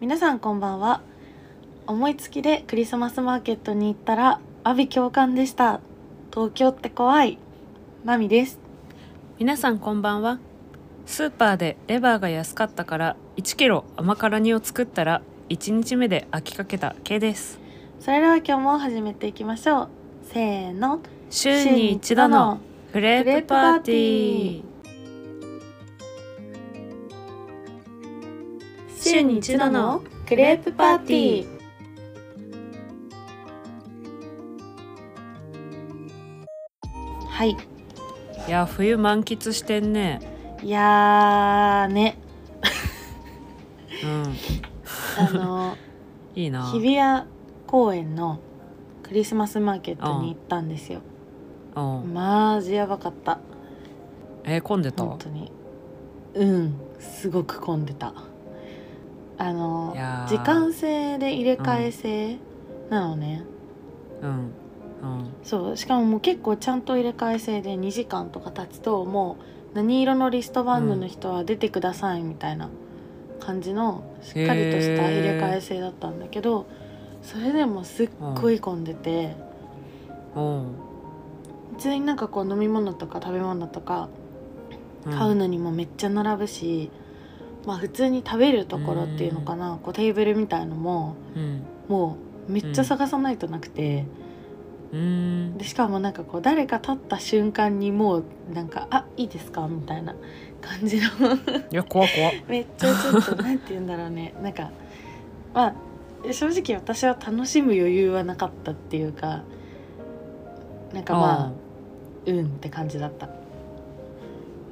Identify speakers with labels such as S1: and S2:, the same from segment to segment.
S1: 皆さんこんばんは。思いつきでクリスマスマーケットに行ったら阿鼻教官でした。東京って怖い。マミです。
S2: 皆さんこんばんは。スーパーでレバーが安かったから1キロ甘辛煮を作ったら1日目で飽きかけた K です。
S1: それでは今日も始めていきましょう。せーの。
S2: 週に一度のクレープパーティー
S1: 週に一度のクレープパーティー。はい。
S2: いや冬満喫してんね。
S1: いやーね。
S2: うん。
S1: あの
S2: いいな。
S1: 日比谷公園のクリスマスマーケットに行ったんですよ。
S2: うん。
S1: マジやばかった。
S2: えー混んでた？
S1: 本当に。うん。すごく混んでたあの時間制で入れ替え制なのね、
S2: うん。うん。
S1: そう。しかももう結構ちゃんと入れ替え制で2時間とか経つともう何色のリストバンドの人は出てくださいみたいな感じのしっかりとした入れ替え制だったんだけどそれでもすっごい混んでて。
S2: うん。
S1: 普通になんかこう飲み物とか食べ物とか
S2: うん。
S1: 買うのにもめっちゃ並ぶし、まあ普通に食べるところっていうのかなこうテーブルみたいのも
S2: うん。
S1: もうめっちゃ探さないとなくて、
S2: うん。
S1: でしかもなんかこう誰か立った瞬間にもうなんか「あいいですか?」みたいな感じの。
S2: いや怖怖
S1: めっちゃちょっとなんて言うんだろうね。なんかまあ正直私は楽しむ余裕はなかったっていうかなんかまあ。うんって感じだった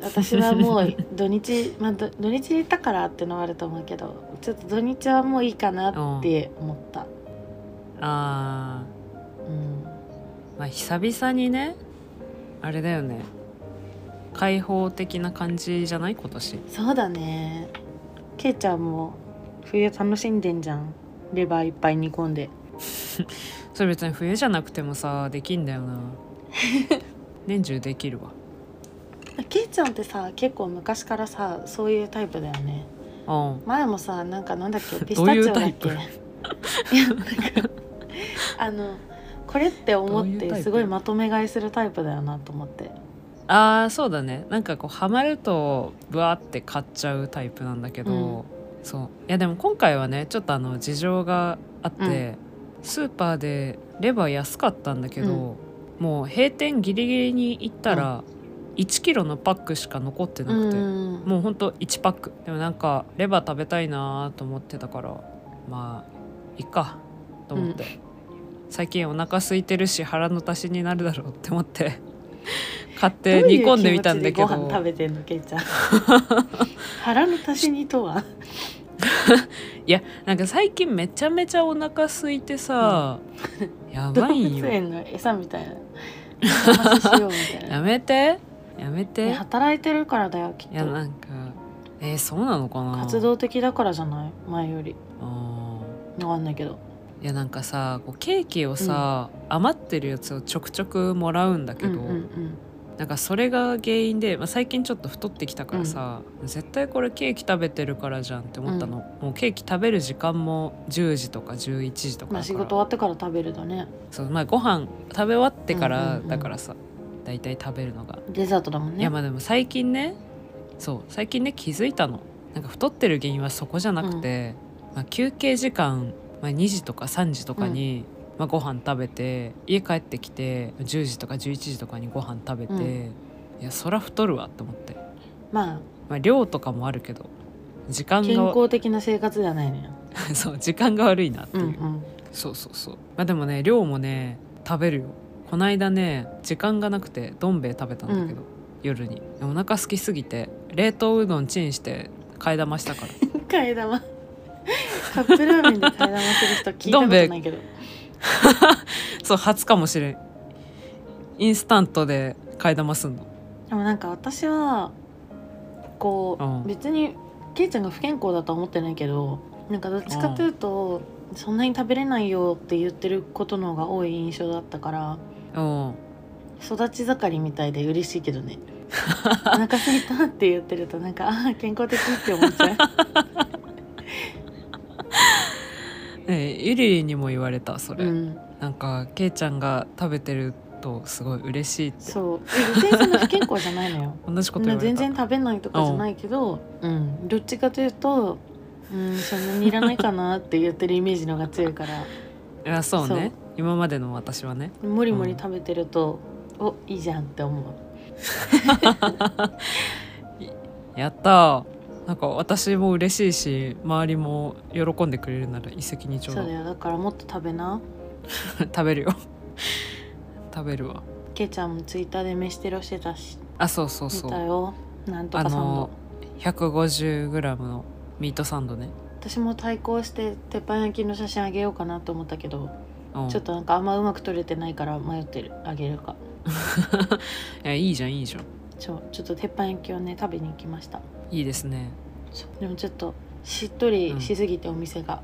S1: 私はもう土日、まあ、ど土日にいたからってのはあると思うけどちょっと土日はもういいかなって思った。
S2: あ
S1: うん。
S2: ーまあ久々にねあれだよね。開放的な感じじゃない？今年。
S1: そうだね。けいちゃんも冬楽しんでんじゃん。レバーいっぱい煮込んで。
S2: それ別に冬じゃなくてもさできんだよな。年中できるわ
S1: けいちゃんってさ結構昔からさそういうタイプだよね。
S2: うん。
S1: 前もさなんかなんだっけ ピスタチオだっ
S2: タイプ？
S1: けいやなんかあのこれって思っ
S2: どういうタイプ？
S1: てすごいまとめ買いするタイプだよなと思って。
S2: あーそうだね。なんかこうハマるとブワーって買っちゃうタイプなんだけど、
S1: うん。
S2: そう。いやでも今回はねちょっとあの事情があって、スーパーでレバー安かったんだけど、もう閉店ギリギリに行ったら、1キロのパックしか残ってなくて、
S1: うん。
S2: もうほんと1パック。でもなんかレバー食べたいなと思ってたからまあいっかと思って、最近お腹空いてるし腹の足しになるだろうって思って 買って煮込んでみたんだけど。
S1: どういう気持ちでご飯食べてんのけいちゃん。腹の足しにとは？い
S2: やなんか最近めちゃめちゃお腹空いてさ、やば
S1: 動
S2: いんよ
S1: 物園の餌みたいようみたいな。
S2: やめてやめ
S1: ね
S2: て
S1: 働いてるからだよきっと。
S2: いやなんかえー、そうなのかな？
S1: 活動的だからじゃない？前より。
S2: あ
S1: わかんないけど。
S2: ーいやなんかさこうケーキをさ、余ってるやつをちょくちょくもらうんだけど、
S1: うんうん
S2: なんかそれが原因で、まあ、最近ちょっと太ってきたからさ、絶対これケーキ食べてるからじゃんって思ったの、もうケーキ食べる時間も10時とか11時とかだから。
S1: 事終わってから食べるだね。
S2: そうまあご飯食べ終わってから
S1: うんうんうん
S2: だからさ、大体食べるのが、
S1: デザートだもんね。
S2: いやまあでも最近ねそう最近ね気づいたの。なんか太ってる原因はそこじゃなくて、まあ、休憩時間、まあ、2時とか3時とかに、まあ、ご飯食べて家帰ってきて10時とか11時とかにご飯食べて、
S1: うん。
S2: いやそら太るわって思って、
S1: ま
S2: まあ、量とかもあるけど時間
S1: あ健
S2: が
S1: 康的な生活ではないのよ。
S2: そう時間が悪いなっていう、
S1: うんうん。
S2: そうそうそう。まあでもね量もね食べるよこないだね時間がなくてどん兵衛食べたんだけど、夜に。お腹空きすぎて冷凍うどんチンして替え玉したから。
S1: 替え玉。カップラーメンで替え玉する人聞いたことないけど。
S2: そう初かもしれん。インスタントで替え玉すんの。
S1: でもなんか私はこう、
S2: うん。
S1: 別にケイちゃんが不健康だとは思ってないけどなんかどっちかというと、そんなに食べれないよって言ってることの方が多い印象だったから
S2: うん。
S1: 育ち盛りみたいで嬉しいけどね。お腹空いたって言ってるとなんかああ健康的って思っちゃう。
S2: ねゆりりにも言われたそれ、
S1: うん。
S2: なんかけいちゃんが食べてるとすごい嬉しいって。
S1: そう。え全然不健康じゃないのよ。
S2: 同じこと
S1: 全然食べないとかじゃないけど、うん、どっちかというとうんそんなにいらないかなって言ってるイメージの方が強いから。
S2: いやそうね今までの私はね。
S1: もりもり食べてると、おいいじゃんって思う。
S2: やったー。なんか私も嬉しいし周りも喜んでくれるなら一石二鳥だ
S1: そうだよ。だからもっと食べな。
S2: 食べるよ。食べるわ。
S1: けいちゃんもツイッターで飯テロしてたし。
S2: あそうそう
S1: 見
S2: そう。
S1: たよ。なんと
S2: あ
S1: かサンド。
S2: の 150g のミートサンドね、
S1: 私も対抗して鉄板焼きの写真あげようかなと思ったけど、
S2: うん、
S1: ちょっとなんかあんまうまく撮れてないから迷ってる。あげるか。
S2: いやいいじゃんいいじゃん。
S1: そう。ちょっと鉄板焼きをね食べに行きました。
S2: いいですね、
S1: でもちょっとしっとりしすぎてお店が、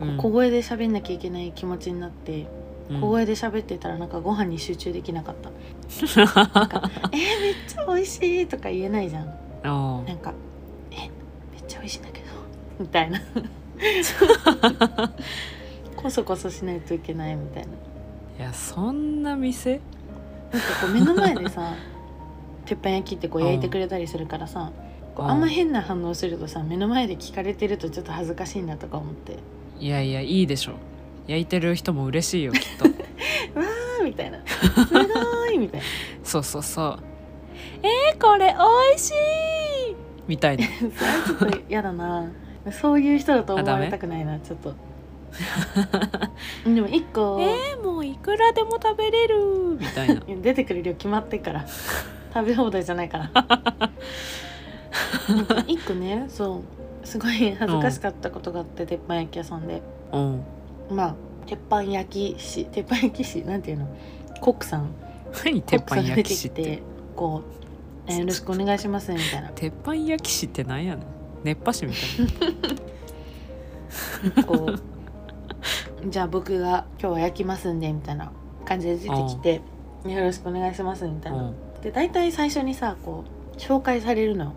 S2: うん。
S1: 小声で喋んなきゃいけない気持ちになって、
S2: うん。
S1: 小声で喋ってたらなんかご飯に集中できなかった。なんか「えー、めっちゃ美味しい」とか言えないじゃん。
S2: あ。
S1: なんか「えめっちゃ美味しいんだけど」みたいな こそこそしないといけないみたいな。い
S2: やそんな店？
S1: なんかこう目の前でさ 鉄板焼きってこう焼いてくれたりするからさ、こう
S2: うん
S1: あんま変な反応するとさ目の前で聞かれてるとちょっと恥ずかしいなとか思って。
S2: いやいやいいでしょ。焼いてる人も嬉しいよきっと「
S1: わー」みたいな「すごい」みたいな。
S2: そうそうそう。えー、これ美味しい！みたいな。
S1: それはちょっと嫌だな。そういう人だと思われたくないなちょっと でも一個、
S2: えー、もういくらでも食べれる。みたいな。
S1: 出てくる量決まってっから。食べ放題じゃないから。一個ねそう。すごい恥ずかしかったことがあって、鉄板焼き屋さんで。
S2: うん。
S1: まあ鉄板焼き師。鉄板焼き師？なんていうの？コックさん
S2: 何鉄板焼き師っ
S1: て？き
S2: て
S1: こう、えーよろしくお願いします」みたいな。
S2: 鉄板焼き師ってなんやねん。熱波師みたい
S1: こうじゃあ僕が今日は焼きますんでみたいな感じで出てきて「よろしくお願いします」みたい
S2: な、う
S1: な。
S2: ん、
S1: で大体最初にさこう紹介されるの。よ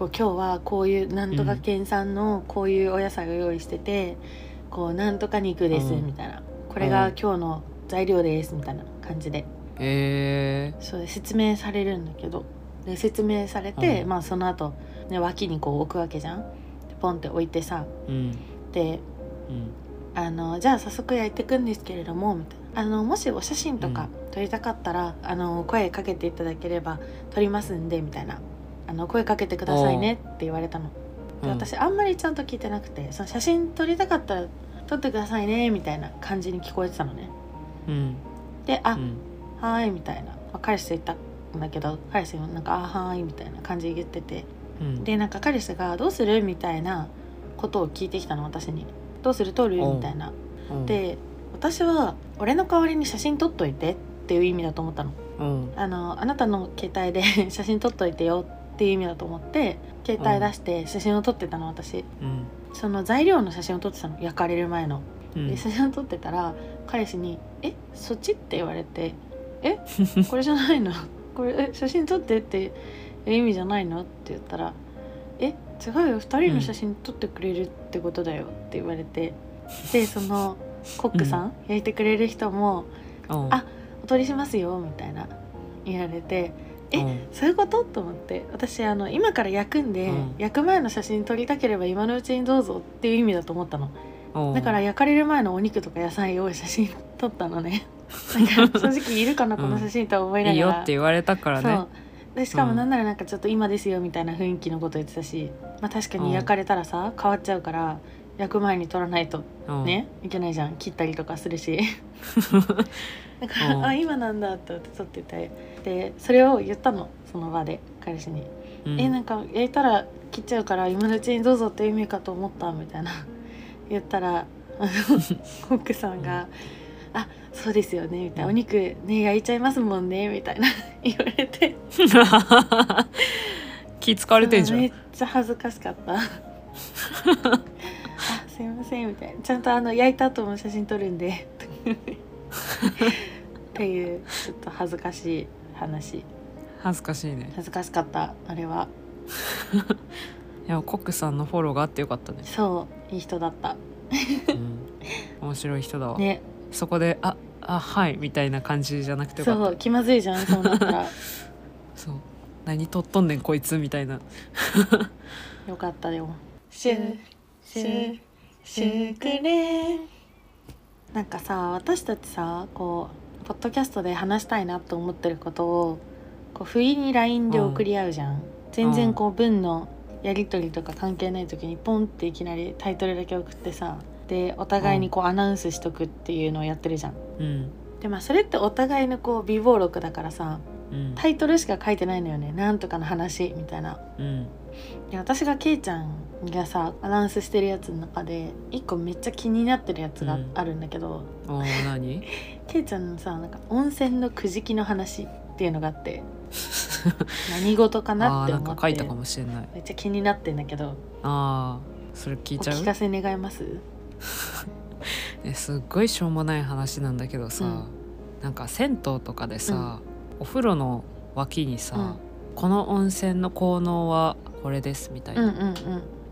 S1: こう今日はこういうなんとか県産のこういうお野菜を用意してて、こうなんとか肉です
S2: うん。
S1: みたいな、これが今日の材料ですみたいな感じで。
S2: え。
S1: そう説明されるんだけど。で説明されて、
S2: うん。
S1: まあその後、ね脇にこう置くわけじゃん。でポンって置いてさ。
S2: ー、うん。
S1: で
S2: うん
S1: あのじゃあ早速焼いていくんですけれどもみたいな。あのもしお写真とか撮りたかったら、あの声かけていただければ撮りますんでみたいな。あの声かけてくださいねって言われたの。私あんまりちゃんと聞いてなくてその写真撮りたかったら撮ってくださいねみたいな感じに聞こえてたのね。
S2: うん。
S1: で「あ、
S2: うん。
S1: はーい」みたいな、まあ、彼氏と言ったんだけど彼氏もなんか「あはーい」みたいな感じで言ってて。
S2: うん。
S1: でなんか彼氏が「どうする?」みたいなことを聞いてきたの私に「どうする？撮る?」みたいな。で私は「俺の代わりに写真撮っといて」っていう意味だと思ったの。あのあなたの携帯で写真撮っといてよっていう意味だと思って携帯出して写真を撮ってたの私その材料の写真を撮ってたの焼かれる？前の、で写真を撮ってたら彼氏に「えそっち?」って言われて「えこれじゃないのこれえ写真撮ってって意味じゃないの?」って言ったら「違うよ2人の写真撮ってくれるってことだよ」って言われて、でそのコックさん、焼いてくれる人も
S2: うん。
S1: あお撮りしますよみたいな言われて。え
S2: うん。
S1: そういうこと？と思って。私あの今から焼くんで、
S2: うん。
S1: 焼く前の写真撮りたければ今のうちにどうぞっていう意味だと思ったの。
S2: うん。
S1: だから焼かれる前のお肉とか野菜を写真撮ったのね。正直いるかなこの写真とは思いないがら、
S2: いよって言われたからね
S1: でしかも
S2: うん。
S1: なんならなんかちょっと今ですよみたいな雰囲気のこと言ってたし、まあ、確かに焼かれたらさ変わっちゃうから焼く前に撮らないと
S2: うん
S1: ね、いけないじゃん。切ったりとかするし。だから、
S2: うん。
S1: あ今なんだって思っててて。でそれを言ったの。その場で彼氏に「
S2: うん。
S1: えなんか焼いたら切っちゃうから今のうちにどうぞって意味かと思った」みたいな。言ったらあのコックさんが「あそうですよね」みたいな「お肉ね焼いちゃいますもんね」みたいな 言われて。
S2: 気使われてんじゃん。
S1: めっちゃ恥ずかしかった。あすいませんみたいな。ちゃんとあの焼いた後も写真撮るんで。っていうちょっと恥ずかしい話。
S2: 恥ずかしいね。
S1: 恥ずかしかったあれは。い
S2: やコックさんのフォローがあってよかったね。
S1: そういい人だった。
S2: うん、面白い人だわ、
S1: ね
S2: そこで「ああはい」みたいな感じじゃなくて
S1: そう気まずいじゃん そうなったら。
S2: そう。何とっとんねんこいつみたいな。
S1: よかったでもシュシュシュクレなんかさ私たちさこうポッドキャストで話したいなと思ってることをこう不意に LINE で送り合うじゃん、全然こう文のやり取りとか関係ない時にポンっていきなりタイトルだけ送ってさでお互いにこうアナウンスしとくっていうのをやってるじゃん。
S2: うん。
S1: でまあそれってお互いのこう備忘録だからさ
S2: うん。
S1: タイトルしか書いてないのよね。なんとかの話みたいな。
S2: うん。
S1: で私がケイちゃんがさアナウンスしてるやつの中で一個めっちゃ気になってるやつがあるんだけど、
S2: おー何？
S1: ケイちゃんのさなんか温泉のくじきの話っていうのがあって 何事かなって思って。
S2: か書いたかもしれない。
S1: めっちゃ気になってんだけど。
S2: あーそれ聞い
S1: お
S2: ちゃう？
S1: 聞かせ願います？
S2: え すっごいしょうもない話なんだけどさ、
S1: うん。
S2: なんか銭湯とかでさ、お風呂の脇にさ、
S1: うん。
S2: この温泉の効能はこれですみたいな、
S1: うんうんうん。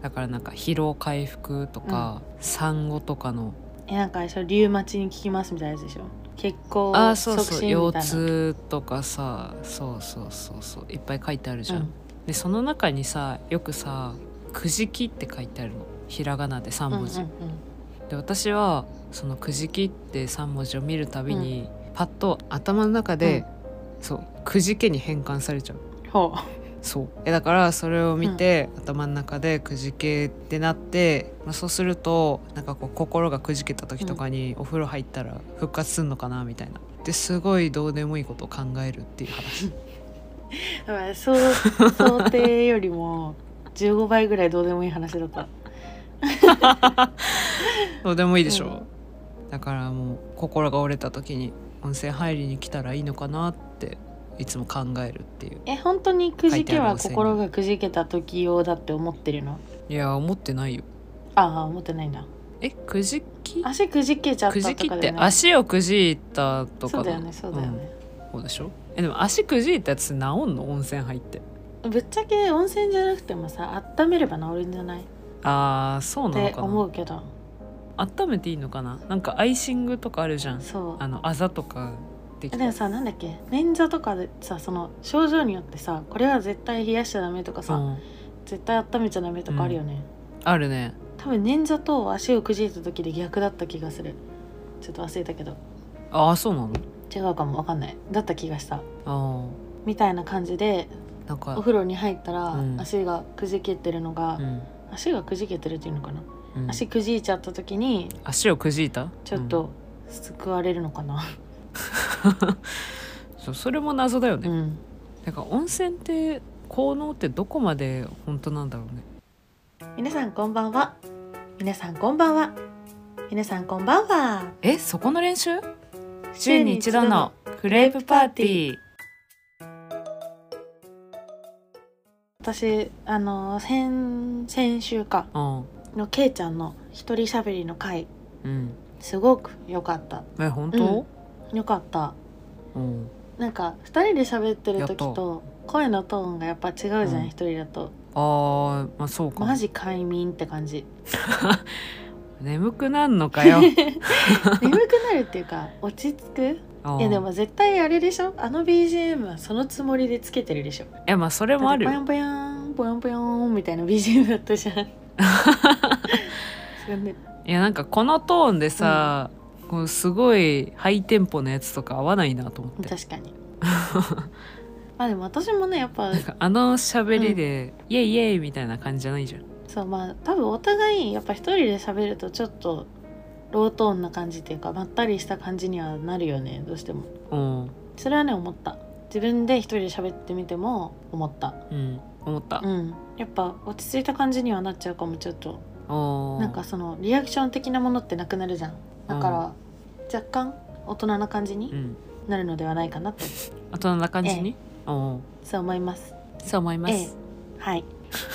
S2: だからなんか疲労回復とか、産後とかの。
S1: えなんかあれリウマチに効きますみたいなやつでしょ？血行
S2: あーそう
S1: 促
S2: そう腰痛とかさそうそうそうそういっぱい書いてあるじゃん、
S1: うん。
S2: でその中にさよくさ「くじき」って書いてあるの。ひらがなで3
S1: うんうん
S2: 文字、で私はその「くじき」って3文字を見るたびに、パッと頭の中で、そう「くじけ」に変換されちゃう。
S1: う。んほ
S2: そう。えだからそれを見て、頭の中でくじけってなって、まあ、そうするとなんかこう心がくじけた時とかにお風呂入ったら復活すんのかなみたいな。ですごいどうでもいいことを考えるっていう話。
S1: 想定よりも15倍ぐらいどうでもいい話だった
S2: どうでもいいでしょ、
S1: う。ん。
S2: だからもう心が折れた時に温泉入りに来たらいいのかなっていつも考えるっていう。
S1: え本当にくじけは心がくじけた時用だって思ってるの？
S2: いや思ってないよ。
S1: ああ思ってないんだ。
S2: えくじき？
S1: 足くじけちゃった
S2: くじきって足をくじいたとかの？
S1: そうだよねそうだよね、
S2: うん。そうでしょ？えでも足くじいたやつ治んの？温泉入って。
S1: ぶっちゃけ温泉じゃなくてもさ温めれば治るんじゃない？っ
S2: あーそうなの
S1: て
S2: かな。
S1: 思うけど。
S2: 温めていいのかな。なんかアイシングとかあるじゃん。
S1: そう。
S2: あのあざとかできた。
S1: でもさなんだっけ？捻挫とかでさその症状によってさこれは絶対冷やしちゃダメとかさ、
S2: うん。
S1: 絶対温めちゃダメとかあるよね、
S2: あるね。
S1: 多分捻挫と足をくじいた時で逆だった気がする。ちょっと忘れたけど。
S2: ああそうなの？
S1: 違うかもわかんない。だった気がした。
S2: あ
S1: みたいな感じで
S2: あなんか
S1: お風呂に入ったら
S2: うん。
S1: 足がくじけてるのが、
S2: うん
S1: 足がくじけてるっていうのかな、
S2: うん。
S1: 足くじいちゃった時に
S2: 足をくじいた？
S1: ちょっと救われるのかな？
S2: う んそうそれも謎だよね、
S1: うん。
S2: なんか温泉って効能ってどこまで本当なんだろうね。
S1: 皆さんこんばんは。皆さんこんばんは。皆さんこんばんは。
S2: えそこの練習？週に一度のクレープパーティー
S1: 私あの先先週か
S2: うん。
S1: のけいちゃんの一人喋りの回
S2: うん。
S1: すごく良かった。
S2: え本当？
S1: 良かった。
S2: うん。
S1: なんか二人で喋ってる時
S2: やっ
S1: と。声のトーンがやっぱ違うじゃん
S2: うん。
S1: 一、人だと。
S2: あーまあそうかも。
S1: マジ快眠って感じ。
S2: 眠くなんのかよ。
S1: 眠くなるっていうか落ち着く？いやでも絶対あれでしょ？あの BGM はそのつもりでつけてるでしょ。
S2: いやまあそれもあるよ。
S1: ぽやんぽやんぽやんぽやんみたいな BGM だったじゃん。
S2: いやなんかこのトーンでさ、こうすごいハイテンポのやつとか合わないなと思って。
S1: 確かに。まあでも私もねやっぱ
S2: あの喋りで、イエイイエイみたいな感じじゃないじゃん。
S1: そうまあ多分お互いやっぱ一人で喋るとちょっとロートーンな感じっていうかまったりした感じにはなるよねどうしても。
S2: うん。
S1: それはね思った。自分で一人で喋ってみても思った。
S2: うん。思った、
S1: うん。やっぱ落ち着いた感じにはなっちゃうかもちょっと。なんかそのリアクション的なものってなくなるじゃん。だから若干大人な感じに
S2: うん。
S1: なるのではないかなと
S2: 大人な感じに、
S1: そう思います。
S2: そう思います、
S1: ええ。はい。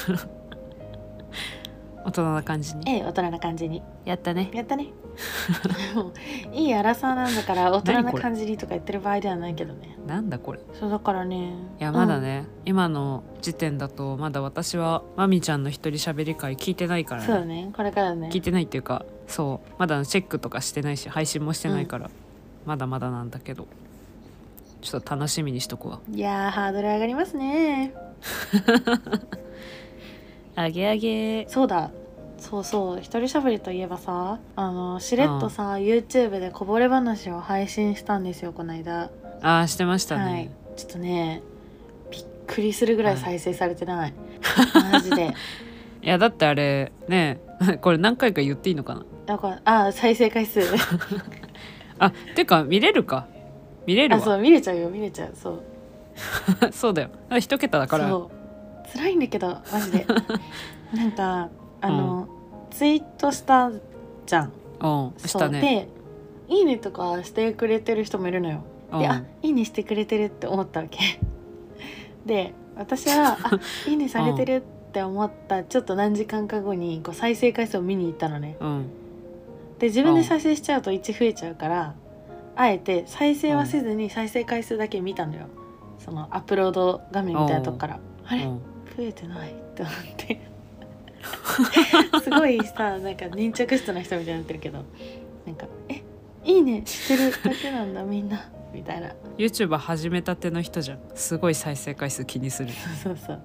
S2: 大人な感じに、
S1: ええ大人な感じに。
S2: やったね。
S1: やったね いい荒さなんだから大人な感じにとか言ってる場合ではないけどね。
S2: なんだこれ。い
S1: そうだからね。
S2: やまだね、今の時点だとまだ私はまみちゃんの一人喋り会聞いてないか
S1: うん
S2: らね。
S1: そうだねこれからね。
S2: 聞いてないっていうかそうまだチェックとかしてないし配信もしてないから、まだまだなんだけど。ちょっと楽しみにしとくわ。
S1: いやーハードル上がりますね。
S2: あげあげ。
S1: そうだそうそう。一人喋りといえばさあのしれっとさ、YouTube でこぼれ話を配信したんですよこの間。
S2: ああしてましたね、
S1: はい。ちょっとねびっくりするぐらい再生されてない、マジで。
S2: いやだってあれね これ何回か言っていいのかな？
S1: だからあ再生回数。
S2: あてか見れるか？見れる
S1: あそ
S2: わ
S1: う見れちゃうよ見れちゃうそう。
S2: そうだよ。あ一桁だから。
S1: そう。辛いんだけどマジで。なんかあの、ツイートしたじゃん。
S2: うんし
S1: そう。
S2: たね
S1: で「いいね」とかしてくれてる人もいるのよ。で、
S2: うん。
S1: あいいねしてくれてるって思ったわけ。で私はあいいねされてるって思ったちょっと何時間か後にこう再生回数を見に行ったのね。
S2: うん。
S1: で自分で再生しちゃうと1増えちゃうからあえて再生はせずに再生回数だけ見たのよ。そのアップロード画面みたいなとこから。あれ？
S2: うん
S1: 増えてないって思って すごいさなんか粘着質な人みたいになってるけどなんか「えいいねしてるだけなんだみんな」みたいな。
S2: YouTuber 始めたての人じゃん。すごい再生回数気にする。
S1: そうそう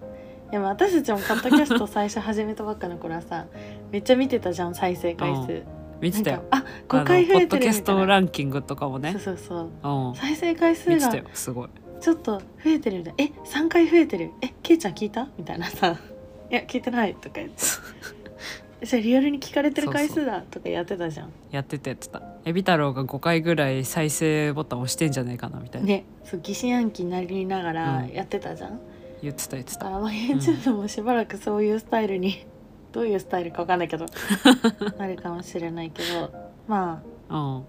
S1: でも私たちもポッドキャスト最初始めたばっかの頃はさめっちゃ見てたじゃん再生回数。
S2: 見てたよ。
S1: あ5回増えてるみたいな。
S2: あのポッドキャストランキングとかもね。
S1: そうそうそう。
S2: うん。
S1: 再生回数が
S2: すごい。
S1: ちょっと増えてるみたいな。え3回増えてる。えケイちゃん聞いた？みたいなさ「いや聞いてない」とか言って「じゃあリアルに聞かれてる回数だ」とかやってたじゃん。
S2: やってたやってた。エビ太郎が5回ぐらい再生ボタン押してんじゃないかなみたいな、
S1: ねそう疑心暗鬼になりながら
S2: うん。
S1: やってたじゃん、
S2: 言ってた言ってた。
S1: だからまあ YouTube もしばらくそういうスタイルに、どういうスタイルかわかんないけど なるかもしれないけどま
S2: うん。
S1: あ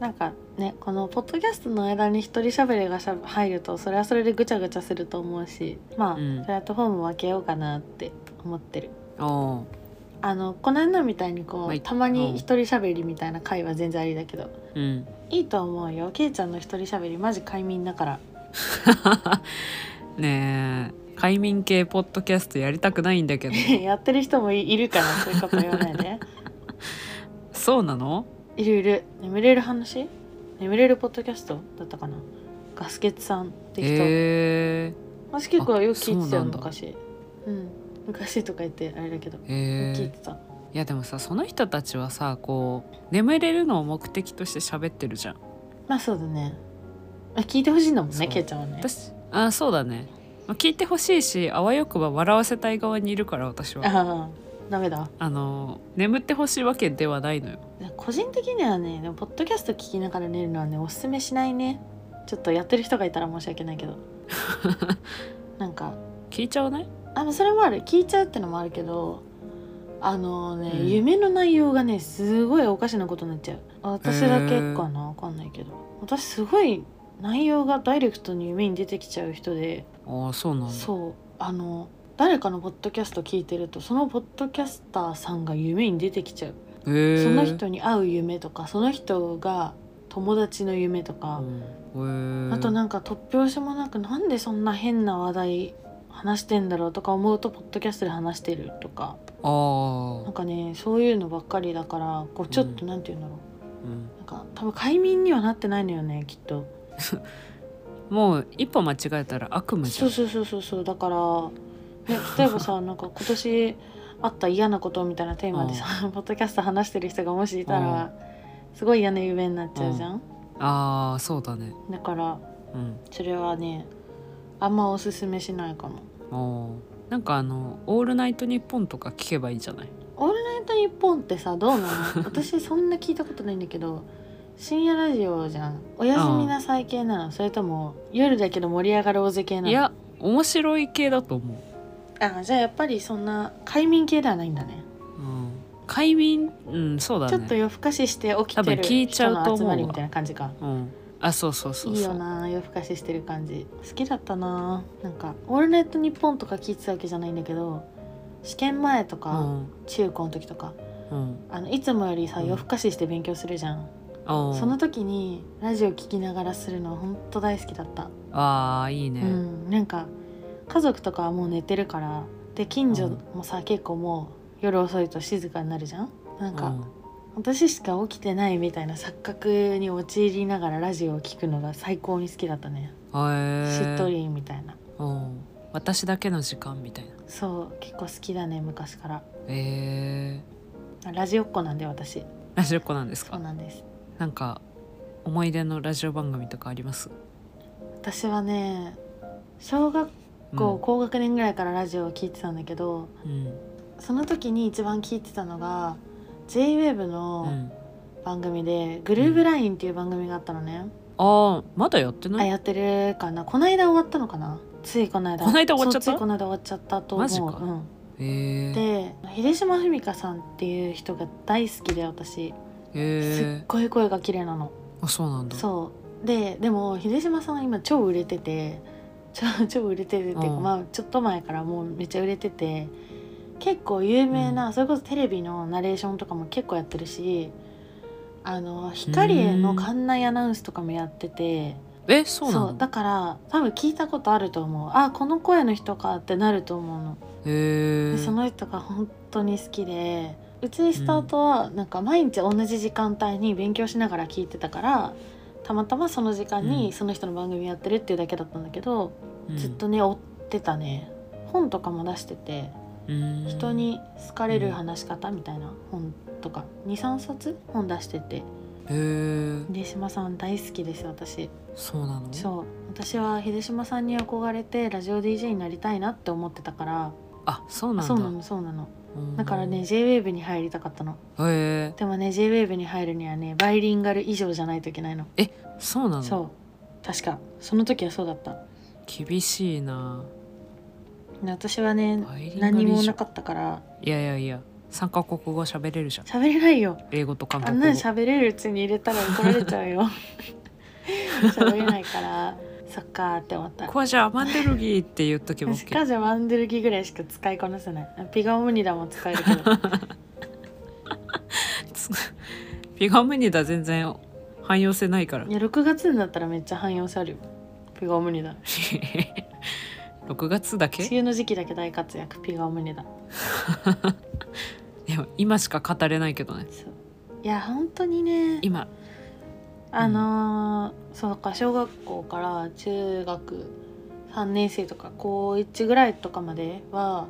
S1: なんかねこのポッドキャストの間に一人喋りがしゃ入るとそれはそれでぐちゃぐちゃすると思うしまあ、
S2: うん。
S1: プラットフォーム分けようかなって思ってる。あのこの間みたいにこう、
S2: まあ
S1: たま
S2: うん
S1: に一人喋りみたいな回は全然ありだけど
S2: うん。
S1: いいと思うよ。けいちゃんの一人喋りマジ快眠だから。
S2: ねえ。快眠系ポッドキャストやりたくないんだけど。
S1: やってる人もいいるからそういうこと言わないで。
S2: そうなの？
S1: いるいる。眠れる話？眠れるポッドキャストだったかな？ガスケツさんって人、
S2: え
S1: 私結構よく聞いてたよ昔。うん昔とか言ってあれだけど、
S2: ー、えー、
S1: 聞いてた。
S2: いやでもさその人たちはさこう眠れるのを目的として喋ってるじゃん。
S1: まあそうだね。あ聞いてほしいんだもんねけいちゃんはね。
S2: 私あそうだね。まあ聞いてほしいしあわよくば笑わせたい側にいるから私は。
S1: ああダメだ。
S2: あの眠ってほしいわけではないのよ。
S1: 個人的にはねでもポッドキャスト聞きながら寝るのはねおすすめしないね。ちょっとやってる人がいたら申し訳ないけど。なんか。
S2: 聞いちゃわない？
S1: あまあそれもある。聞いちゃうってのもあるけどあのね、
S2: うん。
S1: 夢の内容がねすごいおかしなことになっちゃう。あ私だけかなわかんないけど。私すごい内容がダイレクトに夢に出てきちゃう人で。
S2: ああそうなんだ。
S1: そう。あの誰かのポッドキャスト聞いてるとそのポッドキャスターさんが夢に出てきちゃう、その人に会う夢とかその人が友達の夢とか、
S2: うん。
S1: あとなんか突拍子もなくなんでそんな変な話題話してんだろうとか思うとポッドキャストで話してるとか。
S2: あ
S1: なんかねそういうのばっかりだからこうちょっとなんて言うんだろ
S2: ー、うん。
S1: う、なんか多分快眠にはなってないのよねきっと。
S2: もう一歩間違えたら悪夢じゃ
S1: そうんそうそうそうそう。だから、ね、例えばさなんか今年あった嫌なことみたいなテーマでさ、ポッドキャスト話してる人がもしいたら、すごい嫌な夢になっちゃうじゃん、
S2: ああそうだね。
S1: だから
S2: うん。
S1: それはねあんまおすすめしないかも。
S2: おー。なんかあの「オールナイトニッポン」とか聞けばいいんじゃない「
S1: オールナイトニッポン」ってさどうなの？私そんな聞いたことないんだけど深夜ラジオじゃん。おやすみなさい系なの？それとも夜だけど盛り上がる大勢系なの？
S2: いや面白い系だと思う、
S1: あじゃあやっぱりそんな快眠系ではないんだね。
S2: うん、快眠？うんそうだね。
S1: ちょっと夜更かしして起きてる
S2: 聞いちゃ
S1: 人
S2: うと思うわ。
S1: の集まりみたいな感じか。
S2: うん、あそうそうそう
S1: いいよな夜更かししてる感じ。好きだったな。なんか「オールナイトニッポン」とか聞いてたわけじゃないんだけど試験前とか、
S2: うん
S1: 中高の時とか。
S2: うん。
S1: あのいつもよりさ
S2: うん。
S1: 夜更かしして勉強するじゃん、
S2: あ
S1: その時にラジオ聞きながらするのほんと大好きだった、
S2: あーいいね、
S1: うん。なんか家族とかはもう寝てるからで近所もさ、結構もう夜遅いと静かになるじゃん？なんか、私しか起きてないみたいな錯覚に陥りながらラジオを聞くのが最高に好きだったね、
S2: へえ
S1: しっとりみたいな。
S2: うん。私だけの時間みたいな。
S1: そう結構好きだね昔から。
S2: えー、
S1: ラジオっ子なんで私。
S2: ラジオっ子なんです
S1: そう
S2: か
S1: なんです。
S2: なんか思い出のラジオ番組とかあります？
S1: 私はね小学校高学年ぐらいからラジオを聞いてたんだけど、
S2: うん。
S1: その時に一番聞いてたのが JWAVE
S2: う
S1: の
S2: ん。
S1: 番組で「グルーブライン」っていう番組があったのね、
S2: ああまだやって
S1: あ
S2: ない？
S1: やってるかな。この間終わったのかな？ついこの間。
S2: この間終わっちゃった？
S1: ついこの間終わっちゃったと思う。
S2: マジか。
S1: うん。で秀島文香さんっていう人が大好きで私。すっごい声が綺麗なの。
S2: あそうなんだ。
S1: そう。ででも秀島さん今超売れてて超 超売れててっていうか、
S2: うん。
S1: まあちょっと前からもうめっちゃ売れてて結構有名な、
S2: うん。
S1: それこそテレビのナレーションとかも結構やってるしあの光への館内アナウンスとかもやってて
S2: えそうなの？
S1: だから多分聞いたことあると思う。あこの声の人かってなると思うの。
S2: へ
S1: その人が本当に好きでうちにスタートはなんか毎日同じ時間帯に勉強しながら聞いてたからたまたまその時間
S2: うん。
S1: にその人の番組やってるっていうだけだったんだけど、ずっとね追ってたね。本とかも出してて
S2: うん。
S1: 人に好かれる話し方みたいな本とか。23冊本出してて。
S2: へえ。
S1: 秀島さん大好きです私。
S2: そうなの？
S1: そう。私は秀島さんに憧れてラジオ DJ になりたいなって思ってたから。
S2: あそうなんだ。
S1: そうなのそうなの。
S2: うん
S1: だからね JWAVE に入りたかったの。
S2: へえ
S1: でもね JWAVE に入るにはねバイリンガル以上じゃないといけないの。
S2: そうなの？
S1: そう。確か。その時はそうだった。
S2: 厳しいな。
S1: で私はね何もなかったから。
S2: いやいやいや三カ国語喋れるじゃん。
S1: 喋れないよ。
S2: 英語と韓
S1: あんな
S2: 国語
S1: ん喋れるうちに入れたら怒られちゃうよ。喋れないからそっかーって思った。
S2: こうじゃあマンデルギーって言っとけば
S1: し
S2: OK
S1: かじゃマンデルギぐらいしか使いこなせない。ピガオムニダも使えるけど。
S2: ピガムニダ全然汎用性ないから。
S1: いや6月になったらめっちゃ汎用性あるよ。ピガオムニダ。
S2: 6月だ
S1: 梅
S2: け
S1: 雨の時期だけ大活躍ピガオムニダ。
S2: でも今しか語れないけどね。
S1: いや本当にね。
S2: 今
S1: あのーそうか小学校から中学3年生とか高1ぐらいとかまでは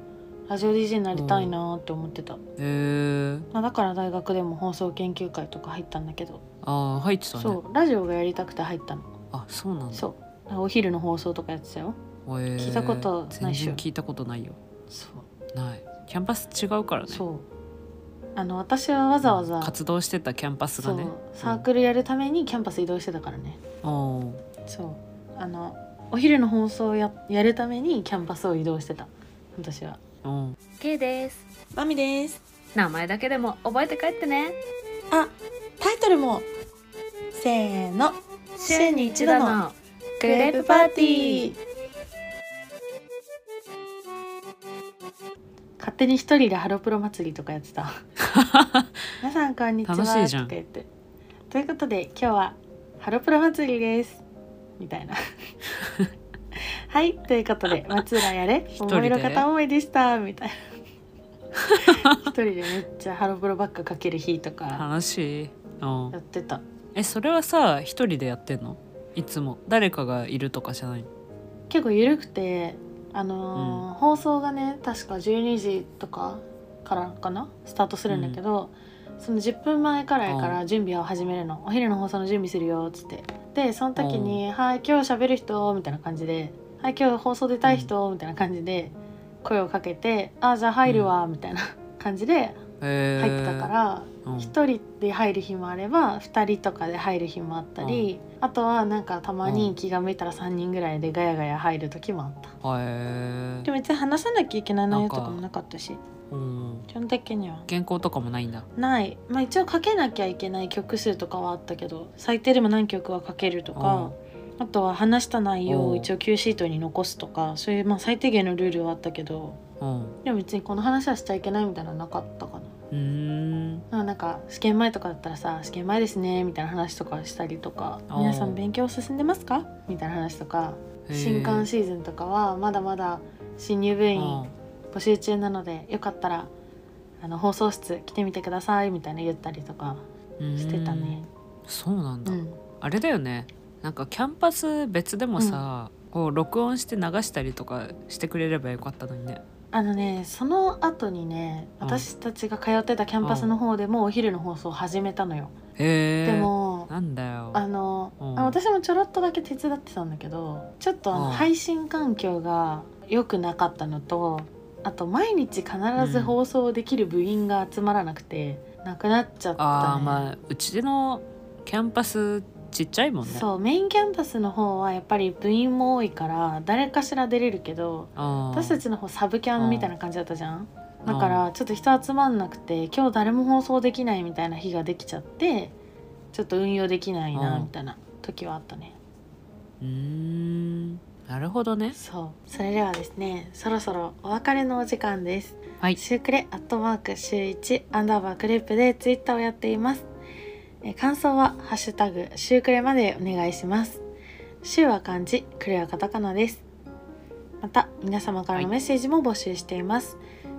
S1: ラジオ DJ になりたいなって思ってた、
S2: へえ
S1: まあ、だから大学でも放送研究会とか入ったんだけど、
S2: ああ入ってたね。
S1: そうラジオがやりたくて入ったの。
S2: あそうなんだ。
S1: そう。お昼の放送とかやってたよ。
S2: へー。
S1: 聞いたことないっしょ。
S2: 全然聞いたことないよ。
S1: そう。
S2: ない。キャンパス違うからね。
S1: そうあの私はわざわざ、
S2: 活動してたキャンパスがね。
S1: そうサークルやるためにキャンパス移動してたからね、
S2: うん。
S1: そう。あのお昼の放送をややるためにキャンパスを移動してた。私は。
S2: うん。
S3: K です。
S1: マミです。
S3: 名前だけでも覚えて帰ってね。
S1: あタイトルもせーの。週に一度のクレープパーティー。勝手に一人でハロプロ祭りとかやってた皆さんこんにちはとか言って。ということで今日はハロプロ祭りです。みたいな。はいということで松浦やれ。
S2: 人で
S1: 思いの片思いでした。みたいな。一人でめっちゃハロプロばっかかける日とか。
S2: 楽しい。うん。
S1: やってた。
S2: えそれはさ一人でやってんの？いつも。誰かがいるとかじゃない？の
S1: 結構緩くてあのー放送がね確か12時とかからかな？スタートするんだけど、その10分前からやから準備を始めるの。お昼の放送の準備するよっつって。でその時に「はい今日喋る人」みたいな感じで「はい今日放送出たい人」みたいな感じで声をかけて「あじゃあ入るわ」みたいな感じで
S2: へ
S1: 入ってたから
S2: うん。
S1: 1人で入る日もあれば2人とかで入る日もあったりあとはなんかたまに気が向いたら3人ぐらいでガヤガヤ入る時もあった。
S2: へ
S1: でも別に話さなきゃいけない内容とかもなかったし。
S2: えうん。
S1: 基本的には。
S2: 原稿とかもないんだ。
S1: ない。まあ一応かけなきゃいけない曲数とかはあったけど最低でも何曲はかけるとかあとは話した内容を一応 Q シートに残すとかそういうまあ最低限のルールはあったけど
S2: うん
S1: でも別にこの話はしちゃいけないみたいなのなかったかな。
S2: うーん。
S1: まあなんか試験前とかだったらさ試験前ですねみたいな話とかしたりとか皆さん勉強進んでますか？みたいな話とか新歓シーズンとかはまだまだ新入部員
S2: あ
S1: 募集中なのでよかったらあの放送室来てみてくださいみたいな言ったりとかしてたね。
S2: そうなんだ、
S1: うん、
S2: あれだよね。なんかキャンパス別でもさ、こう録音して流したりとかしてくれればよかったのにね。
S1: あのねその後にね
S2: うん。
S1: 私たちが通ってたキャンパスの方でもお昼の放送を始めたのよ。
S2: へえ
S1: でも
S2: なんだよ。
S1: あの、
S2: うん。
S1: あ私もちょろっとだけ手伝ってたんだけどちょっとあの
S2: うん。
S1: 配信環境が良くなかったのとあと毎日必ず放送できる部員が集まらなくて、なくなっちゃった、ね、
S2: あーまあうちのキャンパスちっちゃいもんね。
S1: そうメインキャンパスの方はやっぱり部員も多いから誰かしら出れるけど私たちの方サブキャンみたいな感じだったじゃん。だか
S2: う
S1: らちょっと人集まんなくて今日誰も放送できないみたいな日ができちゃってちょっと運用できないな
S2: うん。
S1: みたいな時はあったね。
S2: うーんなるほどね。
S1: そう。それではですねそろそろお別れのお時間です。
S2: はい。
S1: シュークレアットマーク週1アンダーバーグループでツイッターをやっています。え感想はハッシュタグシュークレまでお願いします。シューは漢字クレはカタカナです。また皆様からのメッセージも募集しています、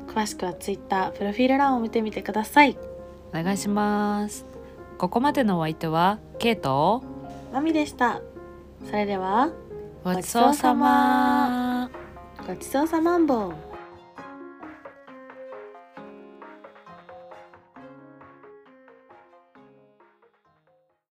S1: 詳しくはツイッタープロフィール欄を見てみてください。
S2: お願いします。ここまでのお相手はケイト
S1: まみでした。それでは
S2: ごちそうさま。
S1: ごちそうさまんぼう